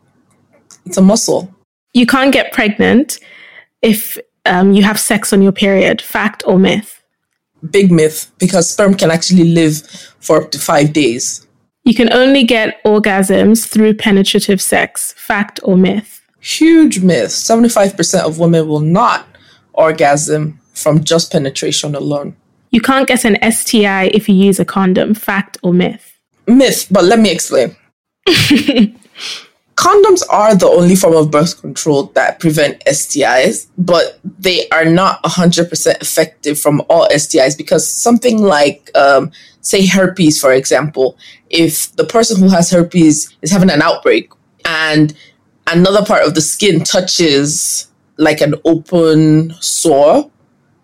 It's a muscle. You can't get pregnant if um, you have sex on your period. Fact or myth? Big myth because sperm can actually live for up to five days. You can only get orgasms through penetrative sex. Fact or myth? Huge myth. 75% of women will not orgasm from just penetration alone. You can't get an STI if you use a condom. Fact or myth? Myth, but let me explain. [laughs] Condoms are the only form of birth control that prevent STIs, but they are not 100% effective from all STIs because something like, um, say, herpes, for example, if the person who has herpes is having an outbreak and another part of the skin touches like an open sore,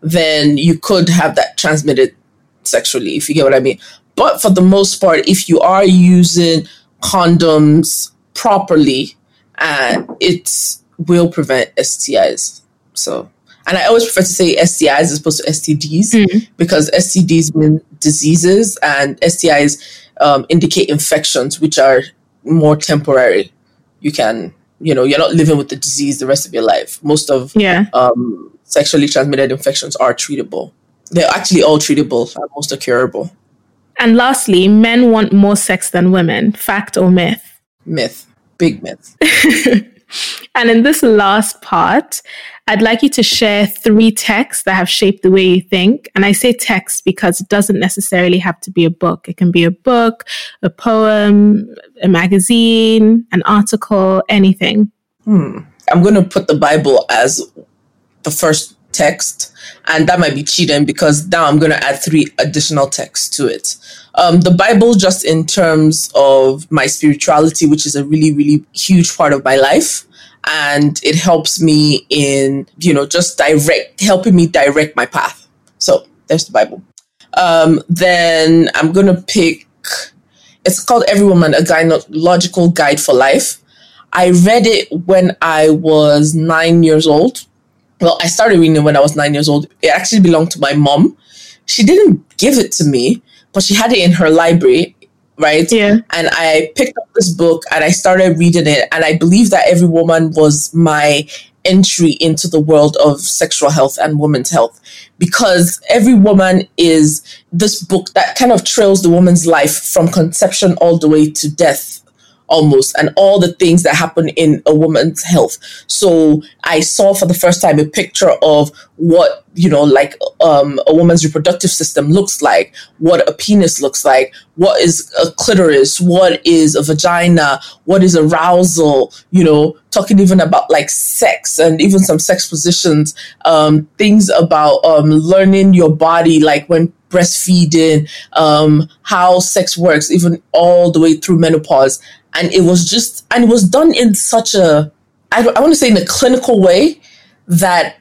then you could have that transmitted sexually, if you get what I mean. But for the most part, if you are using condoms properly, uh, it will prevent STIs. So, and I always prefer to say STIs as opposed to STDs mm. because STDs mean diseases and STIs um, indicate infections, which are more temporary. You can, you know, you're not living with the disease the rest of your life. Most of yeah. um, sexually transmitted infections are treatable. They're actually all treatable. Most are curable. And lastly, men want more sex than women. Fact or myth? Myth. Big myth. [laughs] and in this last part, I'd like you to share three texts that have shaped the way you think. And I say text because it doesn't necessarily have to be a book. It can be a book, a poem, a magazine, an article, anything. Hmm. I'm going to put the Bible as the first text, and that might be cheating because now I'm going to add three additional texts to it. Um, the Bible, just in terms of my spirituality, which is a really, really huge part of my life. And it helps me in, you know, just direct, helping me direct my path. So there's the Bible. Um, then I'm going to pick, it's called Every Woman, a Gynecological Guide for Life. I read it when I was nine years old well, I started reading it when I was nine years old. It actually belonged to my mom. She didn't give it to me, but she had it in her library, right? Yeah. And I picked up this book and I started reading it. And I believe that every woman was my entry into the world of sexual health and women's health because every woman is this book that kind of trails the woman's life from conception all the way to death almost and all the things that happen in a woman's health. So i saw for the first time a picture of what you know like um, a woman's reproductive system looks like what a penis looks like what is a clitoris what is a vagina what is arousal you know talking even about like sex and even some sex positions um, things about um, learning your body like when breastfeeding um, how sex works even all the way through menopause and it was just and it was done in such a I, I want to say in a clinical way that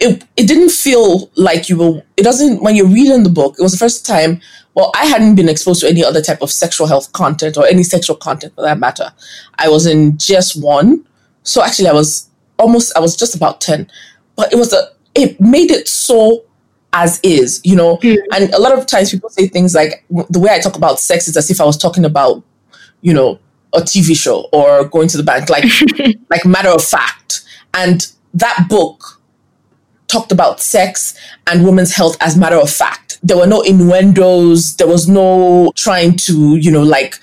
it, it didn't feel like you were it doesn't when you're reading the book it was the first time well i hadn't been exposed to any other type of sexual health content or any sexual content for that matter. I was in just one. So actually i was almost i was just about 10 but it was a it made it so as is you know? Mm. and a lot of times people say things like the way i talk about sex is as if i was talking about you know, a TV show or going to the bank, like [laughs] like matter of fact. And that book talked about sex and women's health as matter of fact. There were no innuendos. There was no trying to, you know, like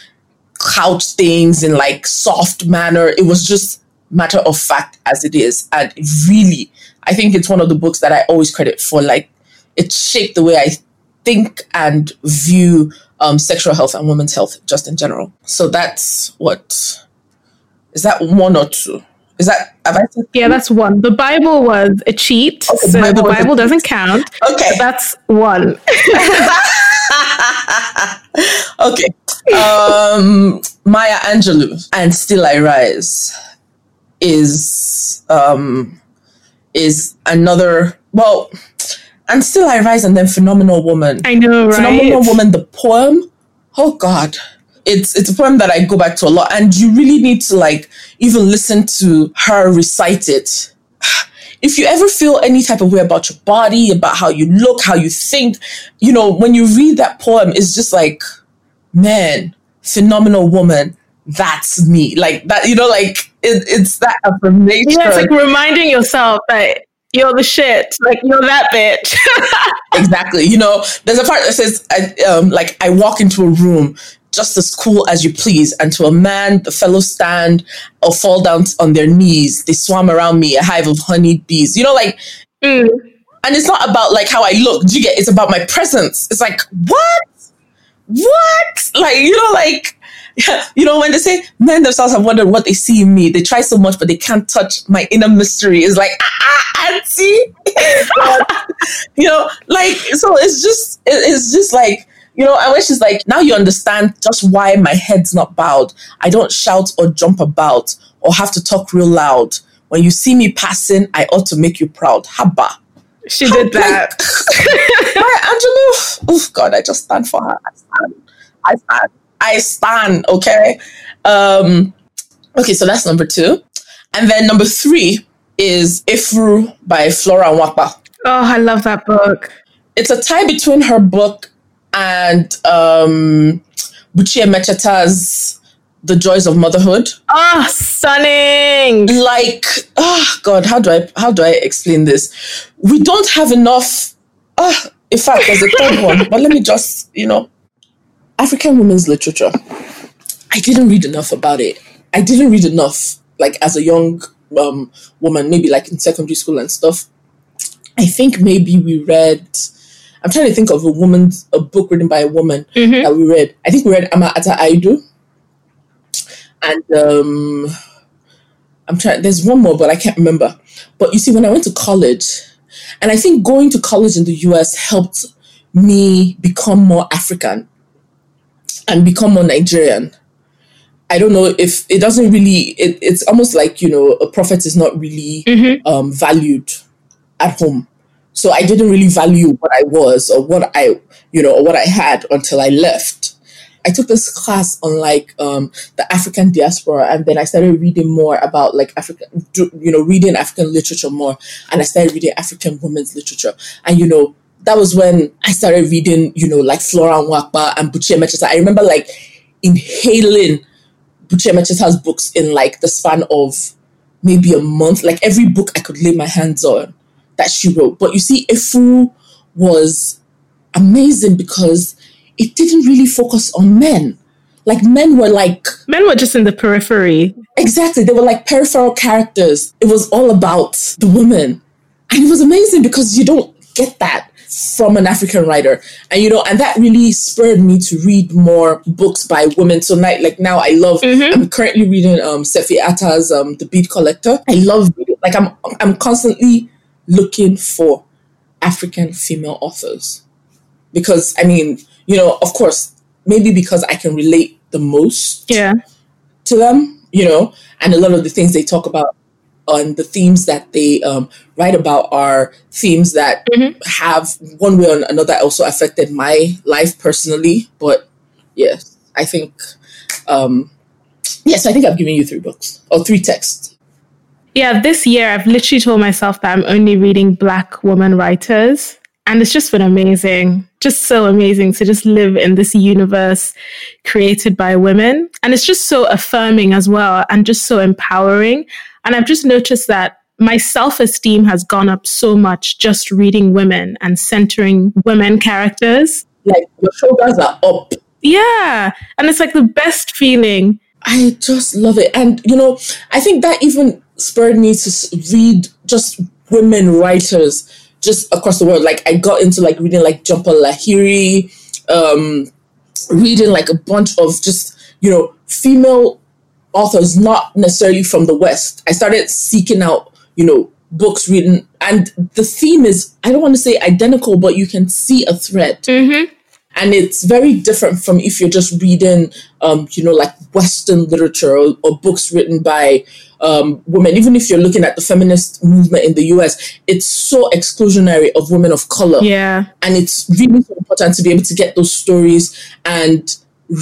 couch things in like soft manner. It was just matter of fact as it is. And really, I think it's one of the books that I always credit for like it shaped the way I think and view um, sexual health and women's health just in general. So that's what is that one or two? Is that have I Yeah, that's one. The Bible was a cheat, okay, so Bible the Bible doesn't count. Okay, that's one. [laughs] okay, um, Maya Angelou and Still I Rise is um, is another well and still I rise and then phenomenal woman. I know, right? Phenomenal woman, the poem. Oh God. It's it's a poem that I go back to a lot. And you really need to like even listen to her recite it. If you ever feel any type of way about your body, about how you look, how you think, you know, when you read that poem, it's just like, man, phenomenal woman that's me. Like that, you know, like it, it's that affirmation. Yeah, it's like reminding yourself that you're the shit. Like you're that bitch. [laughs] exactly. You know, there's a part that says, I, um, like I walk into a room just as cool as you please, and to a man, the fellows stand or fall down on their knees. They swarm around me, a hive of honeyed bees. You know, like Mm. And it's not about like how I look. Do you get? It's about my presence. It's like what, what? Like you know, like [laughs] you know when they say men themselves have wondered what they see in me. They try so much, but they can't touch my inner mystery. It's like ah, ah auntie, [laughs] you know, like so. It's just it, it's just like you know, and when she's like, now you understand just why my head's not bowed. I don't shout or jump about or have to talk real loud. When you see me passing, I ought to make you proud. Haba. She did that. [laughs] Maya Angelou. Oh God, I just stand for her. I stand. I stand. I stand. Okay. Um, okay, so that's number two. And then number three is Efuru by Flora Nwapa. Oh, I love that book. It's a tie between her book and um, Buchi Emecheta's The Joys of Motherhood. Ah, oh, stunning! Like, oh God, how do I how do I explain this? We don't have enough. Ah, oh, in fact, there's a third one, but let me just you know, African women's literature. I didn't read enough about it. I didn't read enough, like as a young um, woman, maybe like in secondary school and stuff. I think maybe we read I'm trying to think of a woman's a book written by a woman mm-hmm. that we read. I think we read Ama Ata Aidoo. And um I'm trying there's one more, but I can't remember. But you see, when I went to college, and I think going to college in the US helped me become more African and become more Nigerian. I don't know if it doesn't really. It, it's almost like you know a prophet is not really mm-hmm. um, valued at home. So I didn't really value what I was or what I, you know, or what I had until I left. I took this class on like um, the African diaspora, and then I started reading more about like African, you know, reading African literature more, and I started reading African women's literature, and you know, that was when I started reading, you know, like Flora Nwapa and Buchi Emecheta. I remember like inhaling Buchi Emecheta's books in like the span of maybe a month. Like every book I could lay my hands on that she wrote. But you see, Efuru was amazing because it didn't really focus on men. Like men were like men were just in the periphery. Exactly. They were like peripheral characters. It was all about the women. And it was amazing because you don't get that from an African writer. And you know, and that really spurred me to read more books by women. So now like now I love mm-hmm. I'm currently reading um Sefi Atta's um The Bead Collector. I love like I'm I'm constantly looking for African female authors. Because, I mean, you know, of course, maybe because I can relate the most yeah. to them, you know, and a lot of the things they talk about and the themes that they um, write about are themes that mm-hmm. have one way or another also affected my life personally. But yes, I think, um, yes, I think I've given you three books or three texts yeah, this year I've literally told myself that I'm only reading Black woman writers. And it's just been amazing, just so amazing to just live in this universe created by women. And it's just so affirming as well and just so empowering. And I've just noticed that my self esteem has gone up so much just reading women and centering women characters. Like your shoulders are up. Yeah. And it's like the best feeling. I just love it. And, you know, I think that even spurred me to read just women writers just across the world. Like I got into like reading like Jhumpa Lahiri, um, reading like a bunch of just you know female authors, not necessarily from the West. I started seeking out you know books written, and the theme is I don't want to say identical, but you can see a thread. Mm-hmm. And it's very different from if you're just reading, um, you know, like Western literature or, or books written by um, women, even if you're looking at the feminist movement in the US, it's so exclusionary of women of color. Yeah. And it's really important to be able to get those stories and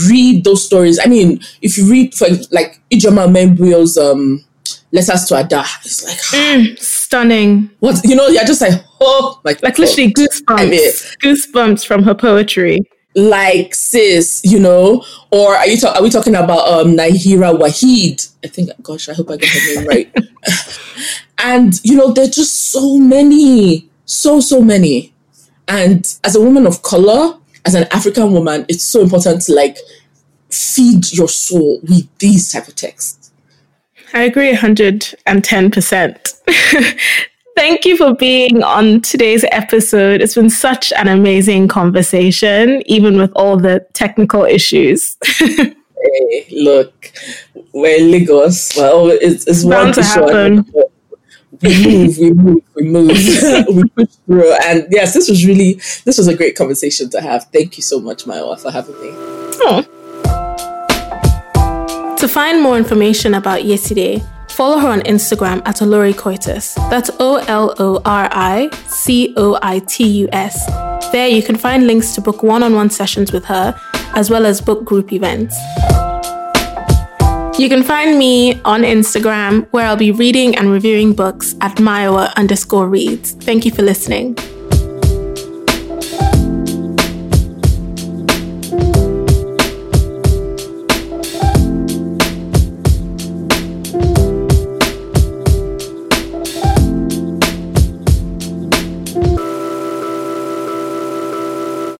read those stories. I mean, if you read for like Ijeoma Umebinyuo's um Letters to Ada, it's like mm, stunning. What you know, you're just like, oh like like literally goosebumps. I mean, goosebumps from her poetry like sis, you know, or are you ta- are we talking about um Nayyirah Waheed? I think gosh, I hope I get her name right. [laughs] and you know, there's just so many, so so many. And as a woman of color, as an African woman, it's so important to like feed your soul with these type of texts. I agree 110%. [laughs] Thank you for being on today's episode. It's been such an amazing conversation, even with all the technical issues. [laughs] hey, look, we're in Lagos. Well, it's, it's bound to happen. We move, we move, we move, [laughs] [laughs] we push through. And yes, this was really, this was a great conversation to have. Thank you so much, Mayowa, for having me. Oh. To find more information about Yeside, follow her on Instagram at Olori Coitus. That's O L O R I C O I T U S. There you can find links to book one on one sessions with her, as well as book group events. You can find me on Instagram where I'll be reading and reviewing books at Mayowa underscore reads. Thank you for listening.